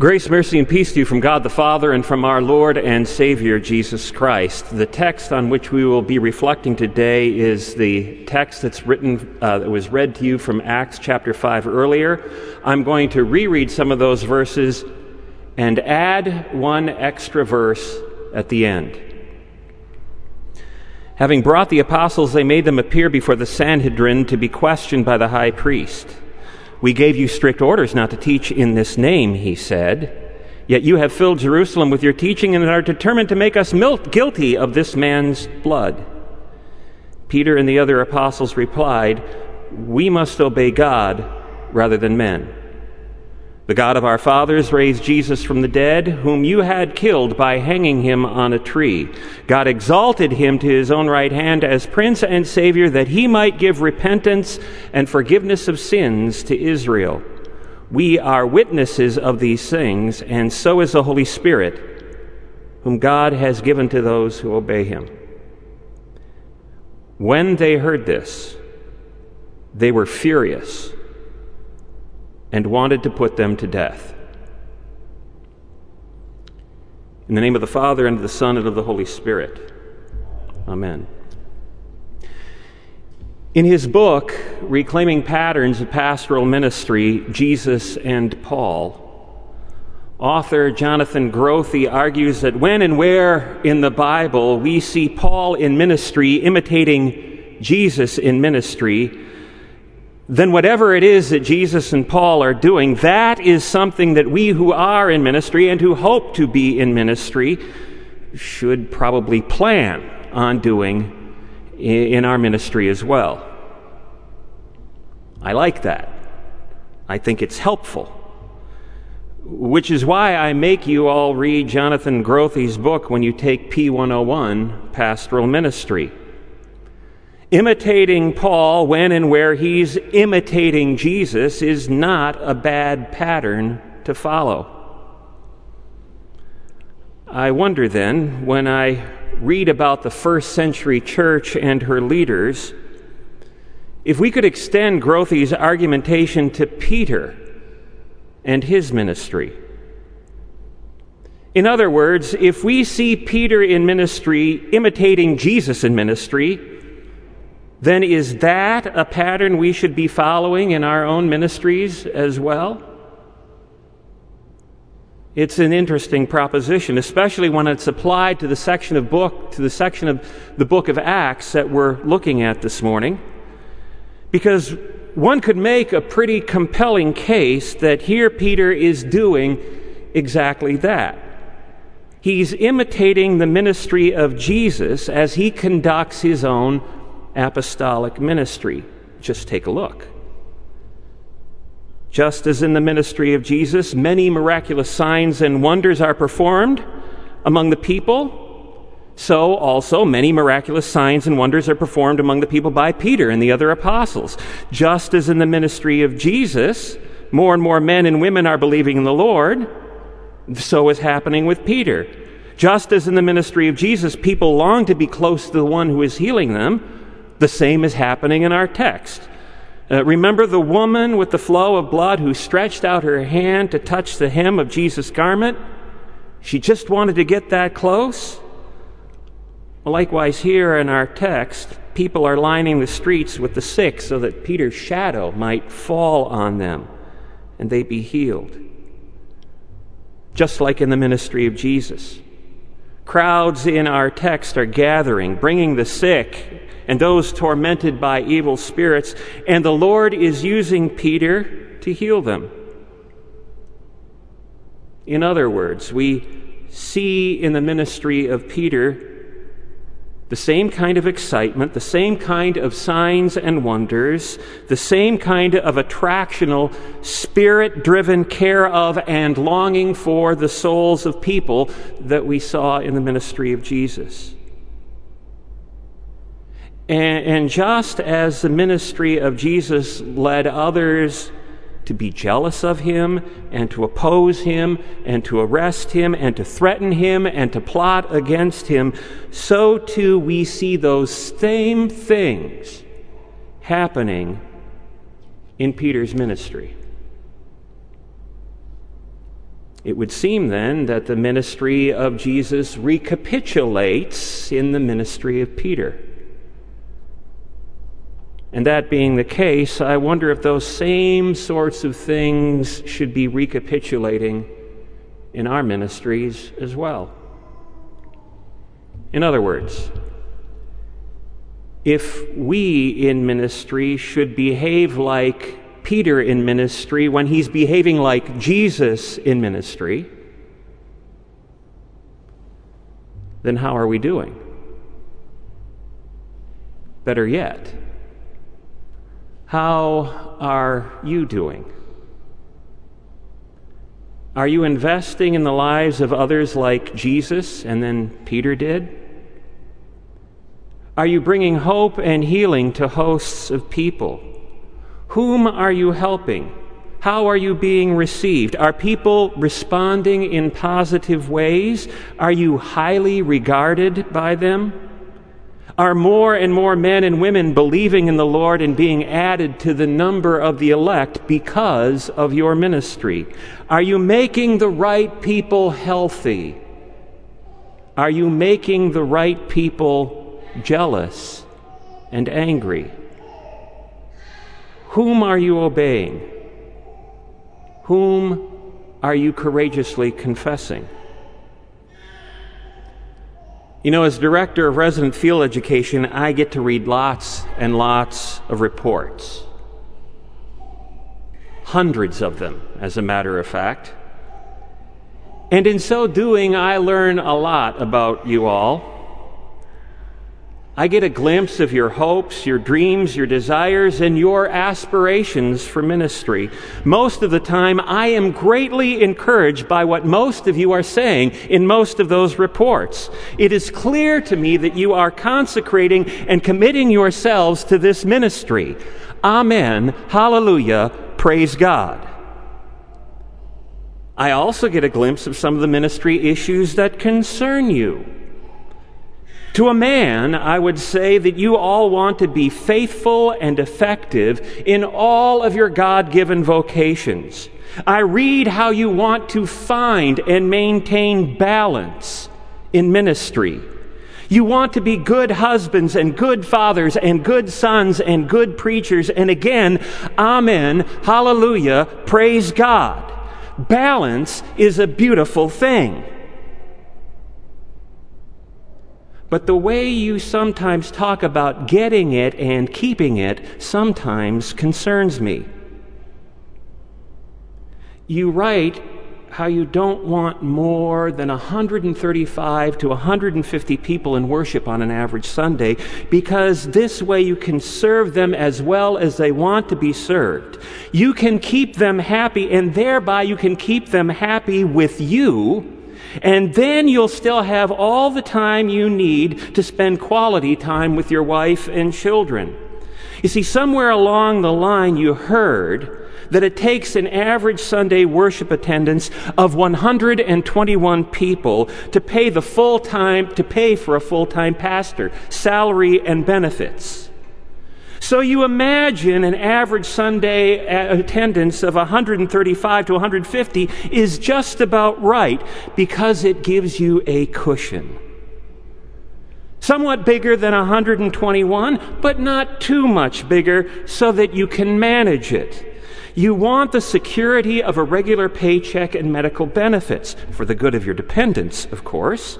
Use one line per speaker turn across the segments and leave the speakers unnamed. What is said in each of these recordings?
Grace, mercy, and peace to you from God the Father and from our Lord and Savior Jesus Christ. The text on which we will be reflecting today is the text that's written, uh, that was read to you from Acts chapter 5 earlier. I'm going to reread some of those verses and add one extra verse at the end. Having brought the apostles, they made them appear before the Sanhedrin to be questioned by the high priest. We gave you strict orders not to teach in this name, he said. Yet you have filled Jerusalem with your teaching and are determined to make us guilty of this man's blood. Peter and the other apostles replied, We must obey God rather than men. The God of our fathers raised Jesus from the dead, whom you had killed by hanging him on a tree. God exalted him to his own right hand as Prince and Savior that he might give repentance and forgiveness of sins to Israel. We are witnesses of these things, and so is the Holy Spirit, whom God has given to those who obey him. When they heard this, they were furious and wanted to put them to death. In the name of the Father, and of the Son, and of the Holy Spirit. Amen. In his book, Reclaiming Patterns of Pastoral Ministry Jesus and Paul, author Jonathan Grothe argues that when and where in the Bible we see Paul in ministry imitating Jesus in ministry, then whatever it is that Jesus and Paul are doing, that is something that we who are in ministry and who hope to be in ministry should probably plan on doing in our ministry as well. I like that. I think it's helpful. Which is why I make you all read Jonathan Grothe's book when you take P101, Pastoral Ministry. Imitating Paul when and where he's imitating Jesus is not a bad pattern to follow. I wonder then, when I read about the first century church and her leaders, if we could extend Grothe's argumentation to Peter and his ministry. In other words, if we see Peter in ministry imitating Jesus in ministry, then is that a pattern we should be following in our own ministries as well? It's an interesting proposition, especially when it's applied to the section of book to the section of the book of Acts that we're looking at this morning. Because one could make a pretty compelling case that here Peter is doing exactly that. He's imitating the ministry of Jesus as he conducts his own apostolic ministry. Just take a look. Just as in the ministry of Jesus, many miraculous signs and wonders are performed among the people, so also many miraculous signs and wonders are performed among the people by Peter and the other apostles. Just as in the ministry of Jesus, more and more men and women are believing in the Lord, so is happening with Peter. Just as in the ministry of Jesus, people long to be close to the one who is healing them, the same is happening in our text. Uh, remember the woman with the flow of blood who stretched out her hand to touch the hem of Jesus' garment? She just wanted to get that close. Likewise, here in our text, people are lining the streets with the sick so that Peter's shadow might fall on them and they be healed. Just like in the ministry of Jesus. Crowds in our text are gathering, bringing the sick and those tormented by evil spirits, and the Lord is using Peter to heal them. In other words, we see in the ministry of Peter the same kind of excitement, the same kind of signs and wonders, the same kind of attractional, spirit driven care of and longing for the souls of people that we saw in the ministry of Jesus. And, and just as the ministry of Jesus led others to be jealous of him and to oppose him and to arrest him and to threaten him and to plot against him, so too we see those same things happening in Peter's ministry. It would seem then that the ministry of Jesus recapitulates in the ministry of Peter. And that being the case, I wonder if those same sorts of things should be recapitulating in our ministries as well. In other words, if we in ministry should behave like Peter in ministry when he's behaving like Jesus in ministry, then how are we doing? Better yet, how are you doing? Are you investing in the lives of others like Jesus and then Peter did? Are you bringing hope and healing to hosts of people? Whom are you helping? How are you being received? Are people responding in positive ways? Are you highly regarded by them? Are more and more men and women believing in the Lord and being added to the number of the elect because of your ministry? Are you making the right people healthy? Are you making the right people jealous and angry? Whom are you obeying? Whom are you courageously confessing? You know, as director of resident field education, I get to read lots and lots of reports. Hundreds of them, as a matter of fact. And in so doing, I learn a lot about you all. I get a glimpse of your hopes, your dreams, your desires, and your aspirations for ministry. Most of the time, I am greatly encouraged by what most of you are saying in most of those reports. It is clear to me that you are consecrating and committing yourselves to this ministry. Amen. Hallelujah. Praise God. I also get a glimpse of some of the ministry issues that concern you. To a man, I would say that you all want to be faithful and effective in all of your God given vocations. I read how you want to find and maintain balance in ministry. You want to be good husbands and good fathers and good sons and good preachers. And again, amen, hallelujah, praise God. Balance is a beautiful thing. But the way you sometimes talk about getting it and keeping it sometimes concerns me. You write how you don't want more than 135 to 150 people in worship on an average Sunday because this way you can serve them as well as they want to be served. You can keep them happy and thereby you can keep them happy with you and then you'll still have all the time you need to spend quality time with your wife and children. You see, somewhere along the line you heard that it takes an average Sunday worship attendance of 121 people to pay the full time, to pay for a full time pastor, salary and benefits. So you imagine an average Sunday attendance of 135 to 150 is just about right because it gives you a cushion. Somewhat bigger than 121, but not too much bigger so that you can manage it. You want the security of a regular paycheck and medical benefits for the good of your dependents, of course.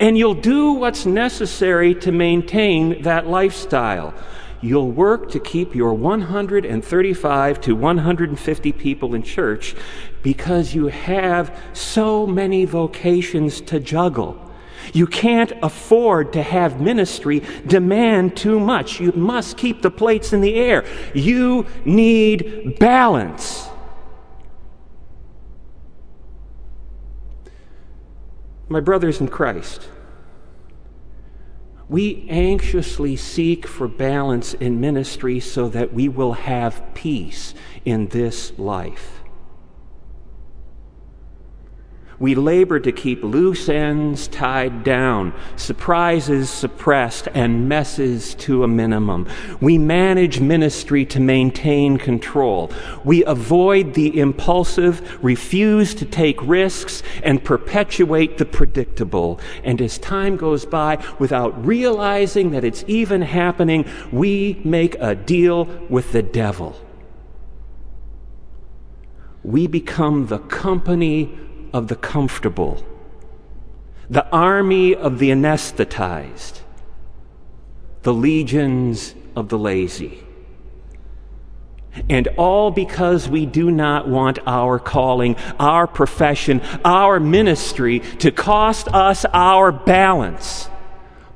And you'll do what's necessary to maintain that lifestyle you'll work to keep your 135 to 150 people in church because you have so many vocations to juggle. You can't afford to have ministry demand too much. You must keep the plates in the air. You need balance. My brothers in Christ, we anxiously seek for balance in ministry so that we will have peace in this life. We labor to keep loose ends tied down, surprises suppressed, and messes to a minimum. We manage ministry to maintain control. We avoid the impulsive, refuse to take risks, and perpetuate the predictable. And as time goes by, without realizing that it's even happening, we make a deal with the devil. We become the company of the comfortable, the army of the anesthetized, the legions of the lazy. And all because we do not want our calling, our profession, our ministry to cost us our balance,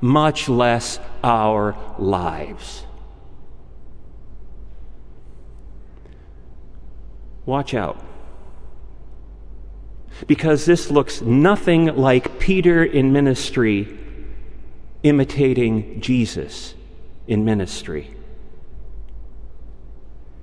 much less our lives. Watch out because this looks nothing like Peter in ministry imitating Jesus in ministry.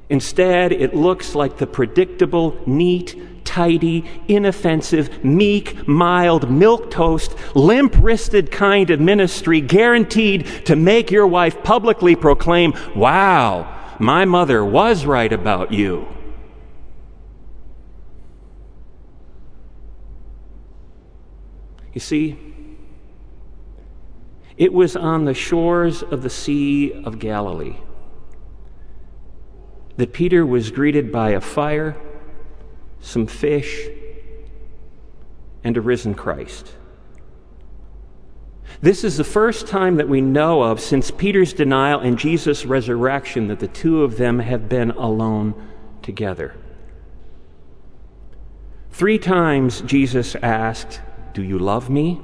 Instead, it looks like the predictable, neat, tidy, inoffensive, meek, mild, milk toast, limp wristed kind of ministry guaranteed to make your wife publicly proclaim, Wow, my mother was right about you. You see, it was on the shores of the Sea of Galilee that Peter was greeted by a fire, some fish, and a risen Christ. This is the first time that we know of since Peter's denial and Jesus' resurrection that the two of them have been alone together. Three times Jesus asked, do you love me?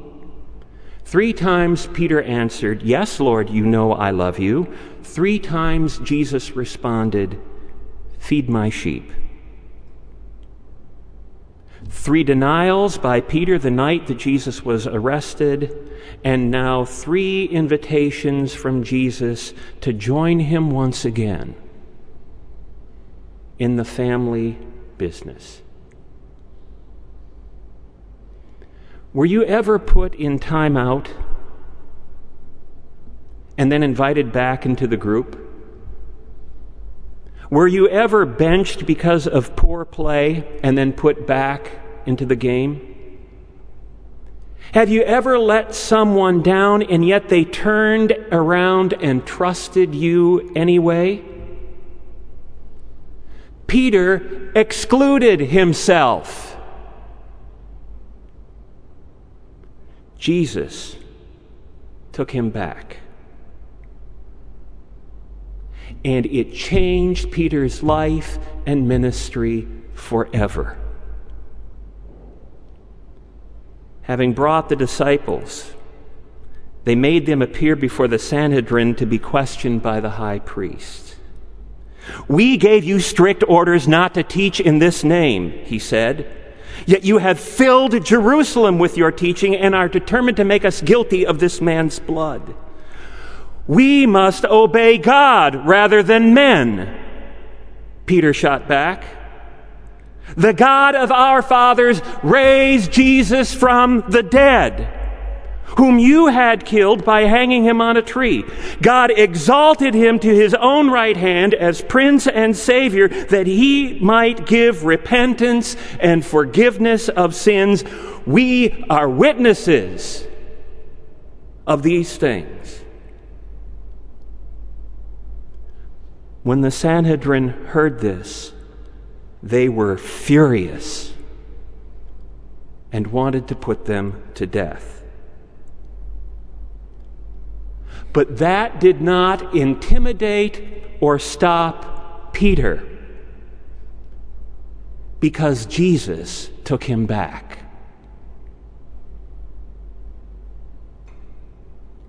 Three times Peter answered, Yes, Lord, you know I love you. Three times Jesus responded, Feed my sheep. Three denials by Peter the night that Jesus was arrested, and now three invitations from Jesus to join him once again in the family business. Were you ever put in timeout and then invited back into the group? Were you ever benched because of poor play and then put back into the game? Have you ever let someone down and yet they turned around and trusted you anyway? Peter excluded himself. Jesus took him back. And it changed Peter's life and ministry forever. Having brought the disciples, they made them appear before the Sanhedrin to be questioned by the high priest. We gave you strict orders not to teach in this name, he said. Yet you have filled Jerusalem with your teaching and are determined to make us guilty of this man's blood. We must obey God rather than men. Peter shot back. The God of our fathers raised Jesus from the dead whom you had killed by hanging him on a tree. God exalted him to his own right hand as Prince and Savior that he might give repentance and forgiveness of sins. We are witnesses of these things. When the Sanhedrin heard this, they were furious and wanted to put them to death. But that did not intimidate or stop Peter because Jesus took him back.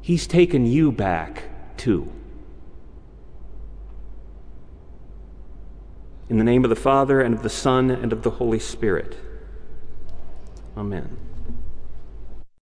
He's taken you back too. In the name of the Father, and of the Son, and of the Holy Spirit. Amen.